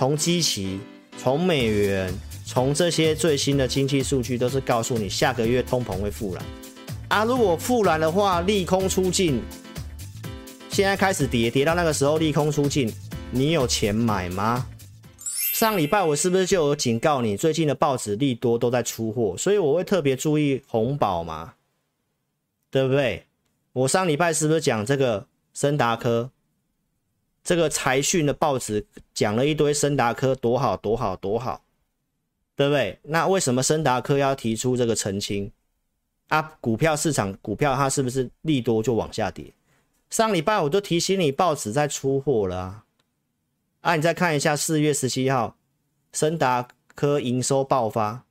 从基期、从美元、从这些最新的经济数据，都是告诉你下个月通膨会复燃啊。如果复燃的话，利空出尽，现在开始跌，跌到那个时候利空出尽，你有钱买吗？上礼拜我是不是就有警告你，最近的报纸利多都在出货，所以我会特别注意红宝嘛，对不对？我上礼拜是不是讲这个森达科？这个财讯的报纸讲了一堆升达科多好多好多好，对不对？那为什么升达科要提出这个澄清？啊，股票市场股票它是不是利多就往下跌？上礼拜我都提醒你，报纸在出货了啊！啊，你再看一下四月十七号，升达科营收爆发。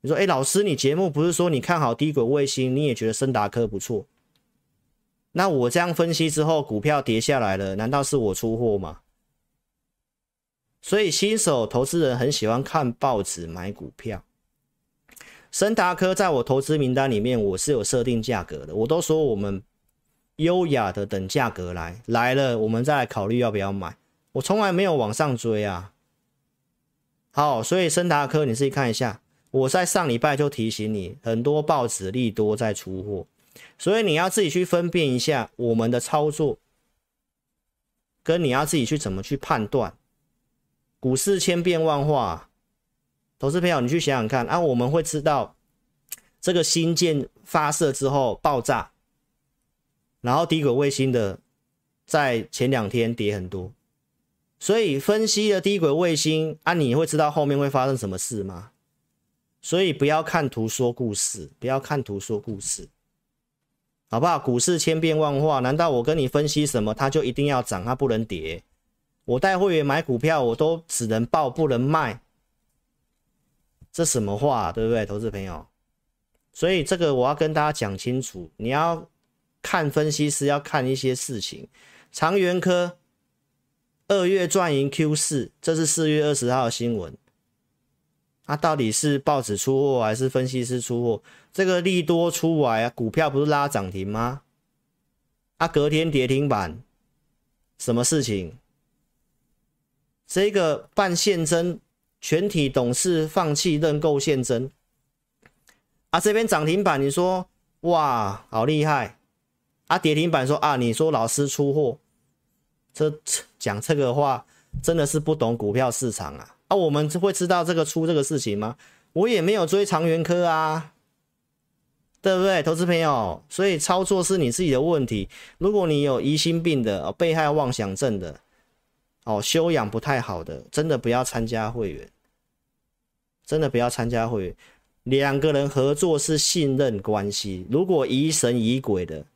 你说，哎，老师，你节目不是说你看好低轨卫星，你也觉得升达科不错？那我这样分析之后，股票跌下来了，难道是我出货吗？所以新手投资人很喜欢看报纸买股票。森达科在我投资名单里面，我是有设定价格的，我都说我们优雅的等价格来，来了，我们再来考虑要不要买。我从来没有往上追啊。好，所以森达科你自己看一下，我在上礼拜就提醒你，很多报纸利多在出货。所以你要自己去分辨一下我们的操作，跟你要自己去怎么去判断。股市千变万化，投资朋友，你去想想看啊，我们会知道这个星舰发射之后爆炸，然后低轨卫星的在前两天跌很多，所以分析了低轨卫星啊，你会知道后面会发生什么事吗？所以不要看图说故事，不要看图说故事。好不好？股市千变万化，难道我跟你分析什么，它就一定要涨，它不能跌？我带会员买股票，我都只能报不能卖，这什么话，对不对，投资朋友？所以这个我要跟大家讲清楚，你要看分析师要看一些事情。长源科二月赚盈 Q 四，这是四月二十号的新闻。那、到底是报纸出货还是分析师出货？这个利多出来啊，股票不是拉涨停吗？啊，隔天跌停板，什么事情？这个办现增，全体董事放弃认购现增。啊，这边涨停板，你说哇，好厉害！啊，跌停板说啊，你说老师出货，这讲这个话真的是不懂股票市场啊。啊，我们会知道这个出这个事情吗？我也没有追长源科啊，对不对，投资朋友？所以操作是你自己的问题。如果你有疑心病的、哦、被害妄想症的、哦，修养不太好的，真的不要参加会员，真的不要参加会员。两个人合作是信任关系，如果疑神疑鬼的，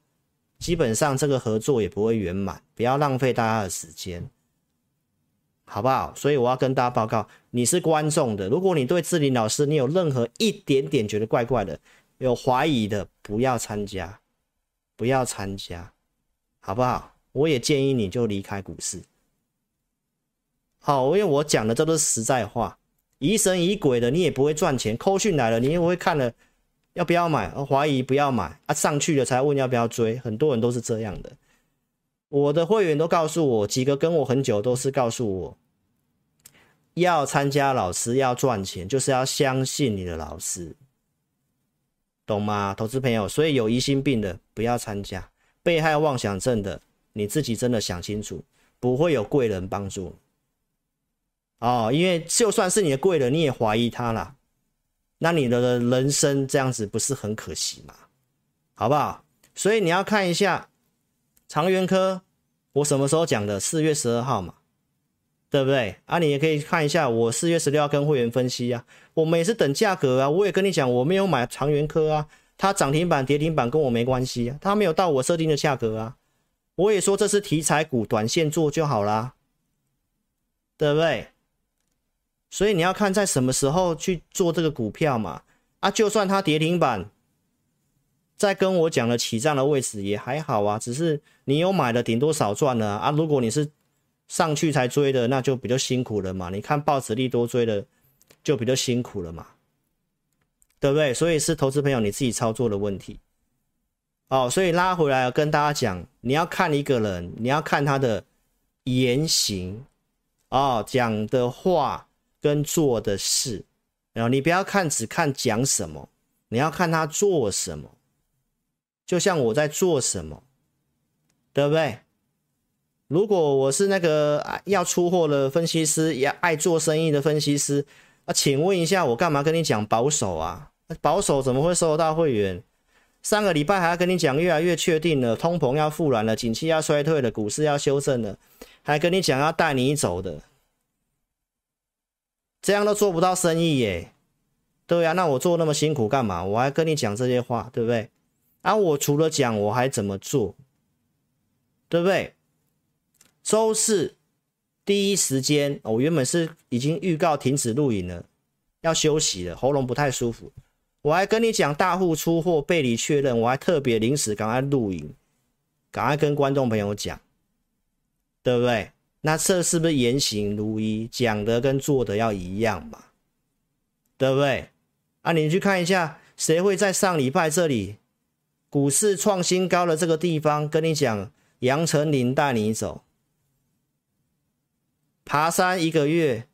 基本上这个合作也不会圆满。不要浪费大家的时间。好不好？所以我要跟大家报告，你是观众的。如果你对志林老师你有任何一点点觉得怪怪的、有怀疑的，不要参加，不要参加，好不好？我也建议你就离开股市。好，因为我讲的这都是实在话，疑神疑鬼的你也不会赚钱。扣讯来了，你也会看了要不要买，怀疑不要买啊，上去了才问要不要追，很多人都是这样的。我的会员都告诉我，几个跟我很久都是告诉我，要参加老师要赚钱，就是要相信你的老师，懂吗？投资朋友，所以有疑心病的不要参加，被害妄想症的你自己真的想清楚，不会有贵人帮助哦，因为就算是你的贵人，你也怀疑他了，那你的人生这样子不是很可惜吗？好不好？所以你要看一下。长源科，我什么时候讲的？四月十二号嘛，对不对？啊，你也可以看一下，我四月十六号跟会员分析啊，我们也是等价格啊。我也跟你讲，我没有买长源科啊，它涨停板、跌停板跟我没关系啊，它没有到我设定的价格啊。我也说这是题材股，短线做就好啦，对不对？所以你要看在什么时候去做这个股票嘛。啊，就算它跌停板。再跟我讲了起涨的位置也还好啊，只是你有买的顶多少赚了啊，啊。如果你是上去才追的，那就比较辛苦了嘛。你看报纸利多追的就比较辛苦了嘛，对不对？所以是投资朋友你自己操作的问题。哦，所以拉回来跟大家讲，你要看一个人，你要看他的言行，哦，讲的话跟做的事，然后你不要看只看讲什么，你要看他做什么。就像我在做什么，对不对？如果我是那个要出货的分析师，也爱做生意的分析师，啊，请问一下，我干嘛跟你讲保守啊？保守怎么会收到会员？上个礼拜还要跟你讲越来越确定了，通膨要复燃了，景气要衰退了，股市要修正了，还跟你讲要带你走的，这样都做不到生意耶？对呀，那我做那么辛苦干嘛？我还跟你讲这些话，对不对？啊，我除了讲，我还怎么做？对不对？周四第一时间，我原本是已经预告停止录影了，要休息了，喉咙不太舒服。我还跟你讲大户出货背离确认，我还特别临时赶快录影，赶快跟观众朋友讲，对不对？那这是不是言行如一，讲的跟做的要一样嘛？对不对？啊，你去看一下，谁会在上礼拜这里股市创新高的这个地方跟你讲杨丞琳带你走？爬山一个月，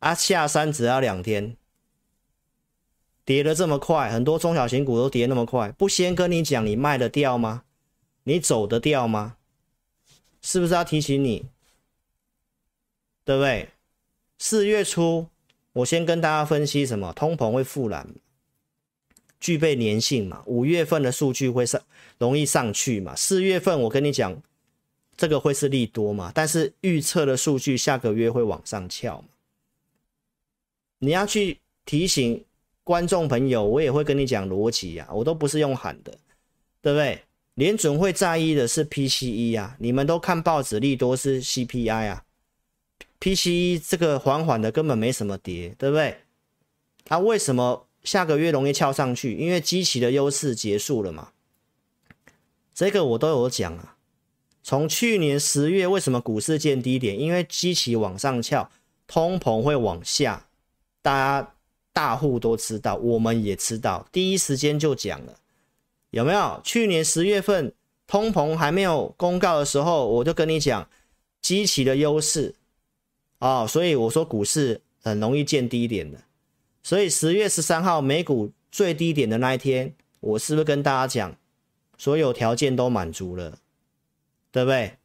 啊，下山只要两天，跌得这么快，很多中小型股都跌那么快，不先跟你讲，你卖得掉吗？你走得掉吗？是不是要提醒你？对不对？四月初，我先跟大家分析什么？通膨会复燃，具备粘性嘛？五月份的数据会上，容易上去嘛？四月份我跟你讲。这个会是利多嘛？但是预测的数据下个月会往上翘嘛？你要去提醒观众朋友，我也会跟你讲逻辑呀，我都不是用喊的，对不对？联准会在意的是 PCE 啊，你们都看报纸利多是 CPI 啊，PCE 这个缓缓的根本没什么跌，对不对？它、为什么下个月容易翘上去？因为基期的优势结束了嘛，这个我都有讲啊。从去年十月，为什么股市见低点？因为基期往上翘，通膨会往下，大家大户都知道，我们也知道，第一时间就讲了，有没有？去年十月份通膨还没有公告的时候，我就跟你讲基期的优势啊、哦，所以我说股市很容易见低点的。所以十月十三号美股最低点的那一天，我是不是跟大家讲，所有条件都满足了？对不对？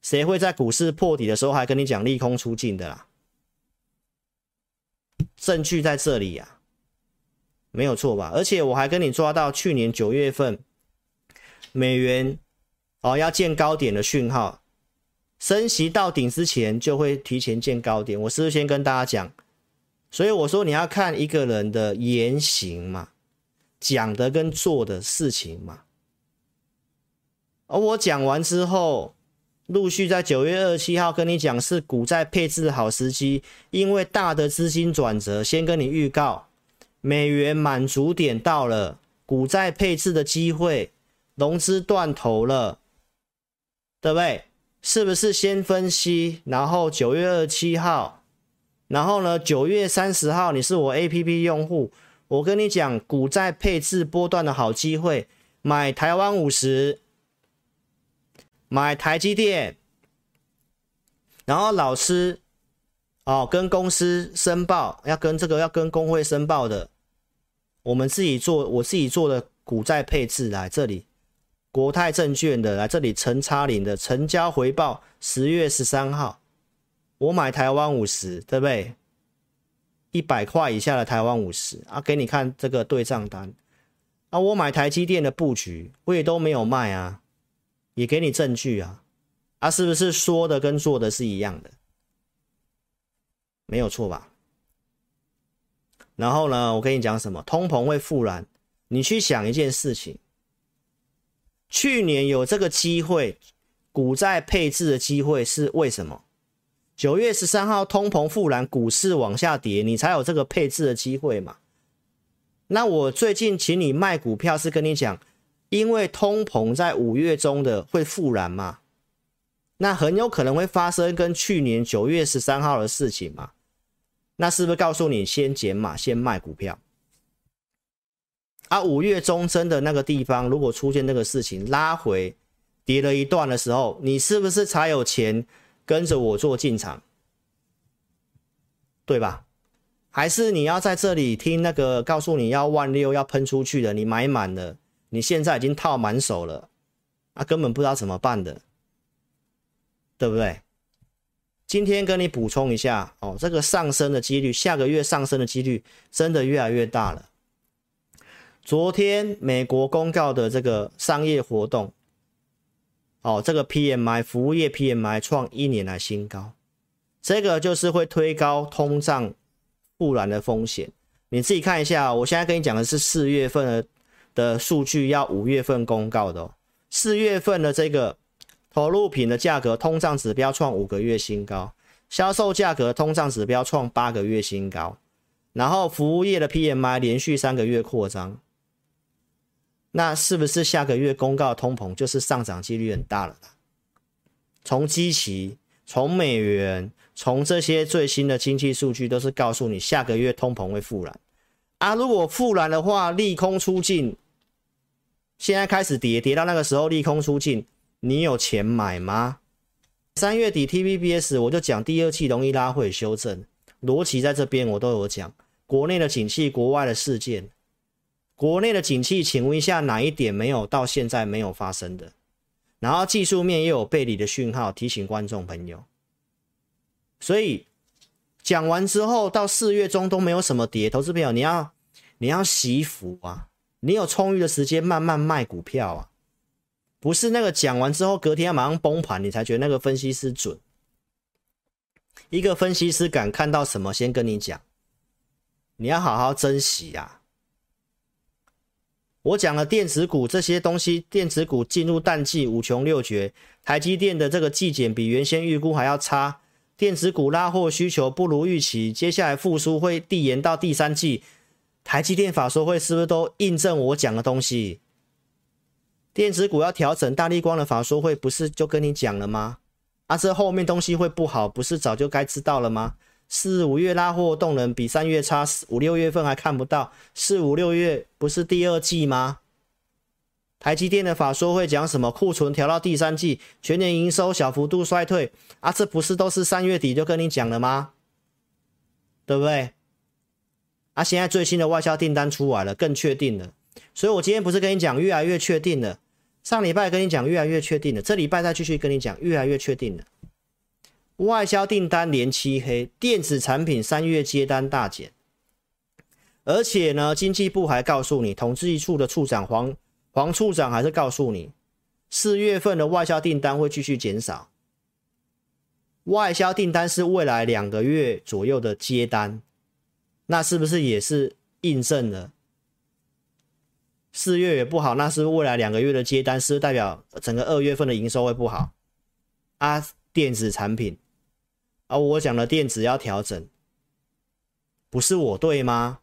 谁会在股市破底的时候还跟你讲利空出尽的啦？证据在这里呀、没有错吧？而且我还跟你抓到去年九月份美元哦要见高点的讯号，升息到顶之前就会提前见高点。我是不是先跟大家讲？所以我说你要看一个人的言行嘛，讲的跟做的事情嘛。而我讲完之后，陆续在九月二十七号跟你讲是股债配置的好时机，因为大的资金转折，先跟你预告，美元满足点到了，股债配置的机会，融资断头了，对不对？是不是先分析，然后九月二十七号，然后呢，九月三十号，你是我 APP 用户，我跟你讲股债配置波段的好机会，买台湾五十。买台积电，然后老师哦，跟公司申报，要跟这个要跟工会申报的，我们自己做，我自己做的股债配置来这里，国泰证券的来这里，陈差林的成交回报，十月十三号，我买台湾五十，对不对？一百块以下的台湾五十啊，给你看这个对账单啊，我买台积电的布局，我也都没有卖啊。也给你证据啊，啊，是不是说的跟做的是一样的？没有错吧？然后呢，我跟你讲什么？通膨会复燃，你去想一件事情，去年有这个机会，股债配置的机会是为什么？九月十三号通膨复燃，股市往下跌，你才有这个配置的机会嘛？那我最近请你卖股票是跟你讲。因为通膨在五月中的会复燃嘛，那很有可能会发生跟去年九月十三号的事情嘛，那是不是告诉你先减码，先卖股票？啊，五月中真的那个地方如果出现那个事情，拉回跌了一段的时候，你是不是才有钱跟着我做进场？对吧？还是你要在这里听那个告诉你要万六要喷出去的，你买满了，你现在已经套满手了，啊，根本不知道怎么办的，对不对？今天跟你补充一下哦，这个上升的几率，下个月上升的几率真的越来越大了。昨天美国公告的这个商业活动，哦，这个 PMI 服务业 PMI 创一年来新高，这个就是会推高通胀。不然的风险，你自己看一下。我现在跟你讲的是四月份的的数据，要五月份公告的哦。四月份的这个投入品的价格通胀指标创五个月新高，销售价格通胀指标创八个月新高，然后服务业的 PMI 连续三个月扩张，那是不是下个月公告通膨就是上涨几率很大了？从基期，从美元。从这些最新的经济数据都是告诉你，下个月通膨会复燃啊！如果复燃的话，利空出尽，现在开始跌，跌到那个时候利空出尽，你有钱买吗？三月底 TVBS 我就讲第二季容易拉回修正，逻辑在这边我都有讲，国内的景气，国外的事件，国内的景气，请问一下哪一点没有到现在没有发生的？然后技术面又有背离的讯号，提醒观众朋友。所以讲完之后，到四月中都没有什么跌，投资朋友你要你要惜福啊，你有充裕的时间慢慢卖股票啊，不是那个讲完之后隔天要马上崩盘，你才觉得那个分析师准。一个分析师敢看到什么先跟你讲，你要好好珍惜啊。我讲了电子股这些东西，电子股进入淡季五穷六绝，台积电的这个季减比原先预估还要差。电子股拉货需求不如预期，接下来复苏会递延到第三季。台积电法说会是不是都印证我讲的东西？电子股要调整，大力光的法说会不是就跟你讲了吗？啊，这后面东西会不好，不是早就该知道了吗？四五月拉货动能比三月差，四五六月份还看不到，四五六月不是第二季吗？台积电的法说会讲什么？库存调到第三季，全年营收小幅度衰退啊！这不是都是三月底就跟你讲了吗？对不对？啊，现在最新的外销订单出来了，更确定了。所以我今天不是跟你讲越来越确定了？上礼拜跟你讲越来越确定了，这礼拜再继续跟你讲越来越确定了。外销订单连漆黑，电子产品三月接单大减，而且呢，经济部还告诉你，统计处的处长黄。黄处长还是告诉你，四月份的外销订单会继续减少。外销订单是未来两个月左右的接单，那是不是也是印证了四月也不好？那是未来两个月的接单，是代表整个二月份的营收会不好？啊，电子产品，啊、我讲的电子要调整，不是我对吗？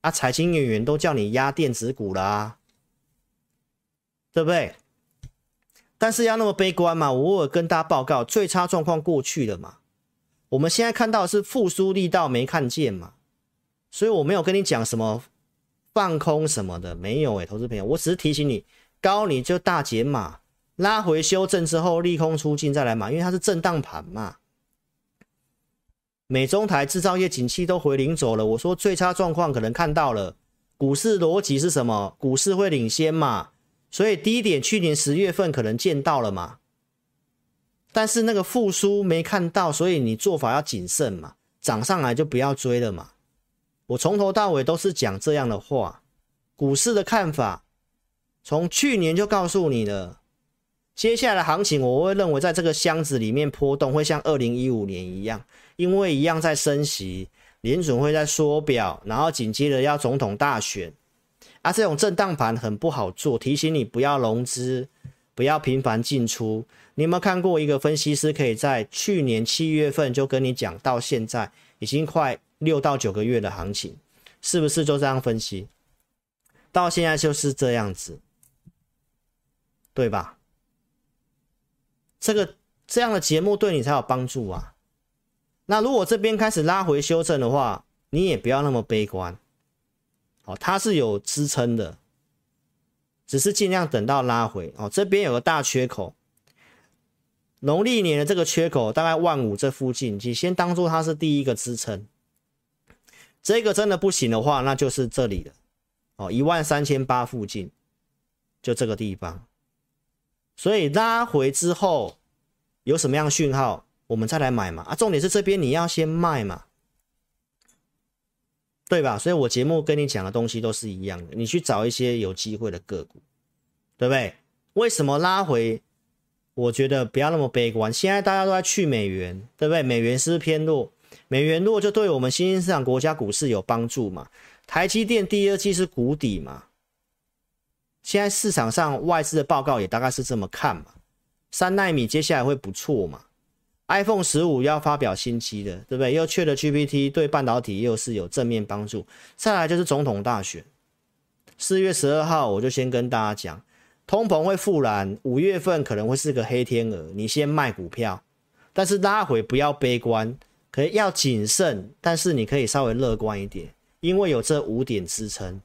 啊，财经演员都叫你压电子股了啊，对不对？但是要那么悲观嘛？我有跟大家报告，最差状况过去了嘛？我们现在看到是复苏力道没看见嘛？所以我没有跟你讲什么放空什么的，没有诶、欸，投资朋友，我只是提醒你，高你就大减码，拉回修正之后利空出尽再来买，因为它是震荡盘嘛。美中台制造业景气都回零走了，我说最差状况可能看到了，股市逻辑是什么？股市会领先嘛，所以低点去年十月份可能见到了嘛，但是那个复苏没看到，所以你做法要谨慎嘛，涨上来就不要追了嘛。我从头到尾都是讲这样的话，股市的看法，从去年就告诉你了，接下来的行情我会认为在这个箱子里面波动会像二零一五年一样。因为一样在升息，联准会在缩表，然后紧接着要总统大选，啊，这种震荡盘很不好做。提醒你不要融资，不要频繁进出。你有没有看过一个分析师可以在去年七月份就跟你讲，到现在已经快六到九个月的行情，是不是就这样分析？到现在就是这样子，对吧？这个这样的节目对你才有帮助啊。那如果这边开始拉回修正的话，你也不要那么悲观，哦，它是有支撑的，只是尽量等到拉回哦。这边有个大缺口，农历年的这个缺口大概万五这附近，你先当做它是第一个支撑。这个真的不行的话，那就是这里了哦，一万三千八附近，就这个地方。所以拉回之后有什么样讯号，我们再来买嘛。啊，重点是这边你要先卖嘛，对吧？所以我节目跟你讲的东西都是一样的，你去找一些有机会的个股，对不对？为什么拉回？我觉得不要那么悲观。现在大家都在去美元，对不对？美元是不是偏弱？美元弱就对我们新兴市场国家股市有帮助嘛？台积电第二季是谷底嘛？现在市场上外资的报告也大概是这么看嘛？三奈米接下来会不错嘛？iPhone 十五要发表新机的，对不对？又缺了 GPT，对半导体又是有正面帮助。再来就是总统大选，四月十二号我就先跟大家讲，通膨会复燃，五月份可能会是个黑天鹅，你先卖股票，但是拉回不要悲观。可以要谨慎，但是你可以稍微乐观一点，因为有这五点支撑，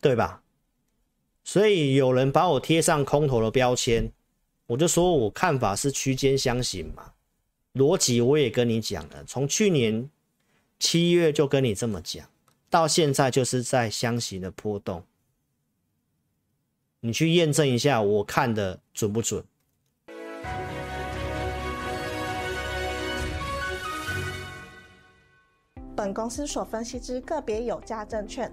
对吧？所以有人把我贴上空头的标签，我就说我看法是区间箱型嘛，逻辑我也跟你讲了，从去年七月就跟你这么讲，到现在就是在箱型的波动，你去验证一下，我看的准不准？本公司所分析之个别有价证券，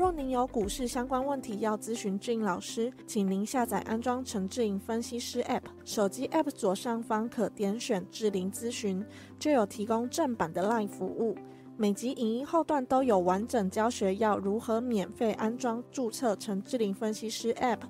若您有股市相关问题要咨询志颖老师，请您下载安装陈志颖分析师 App，手机 App 左上方可点选智霖咨询，就有提供正版的 Live 服务。每集影音后段都有完整教学，要如何免费安装、注册陈志霖分析师 App，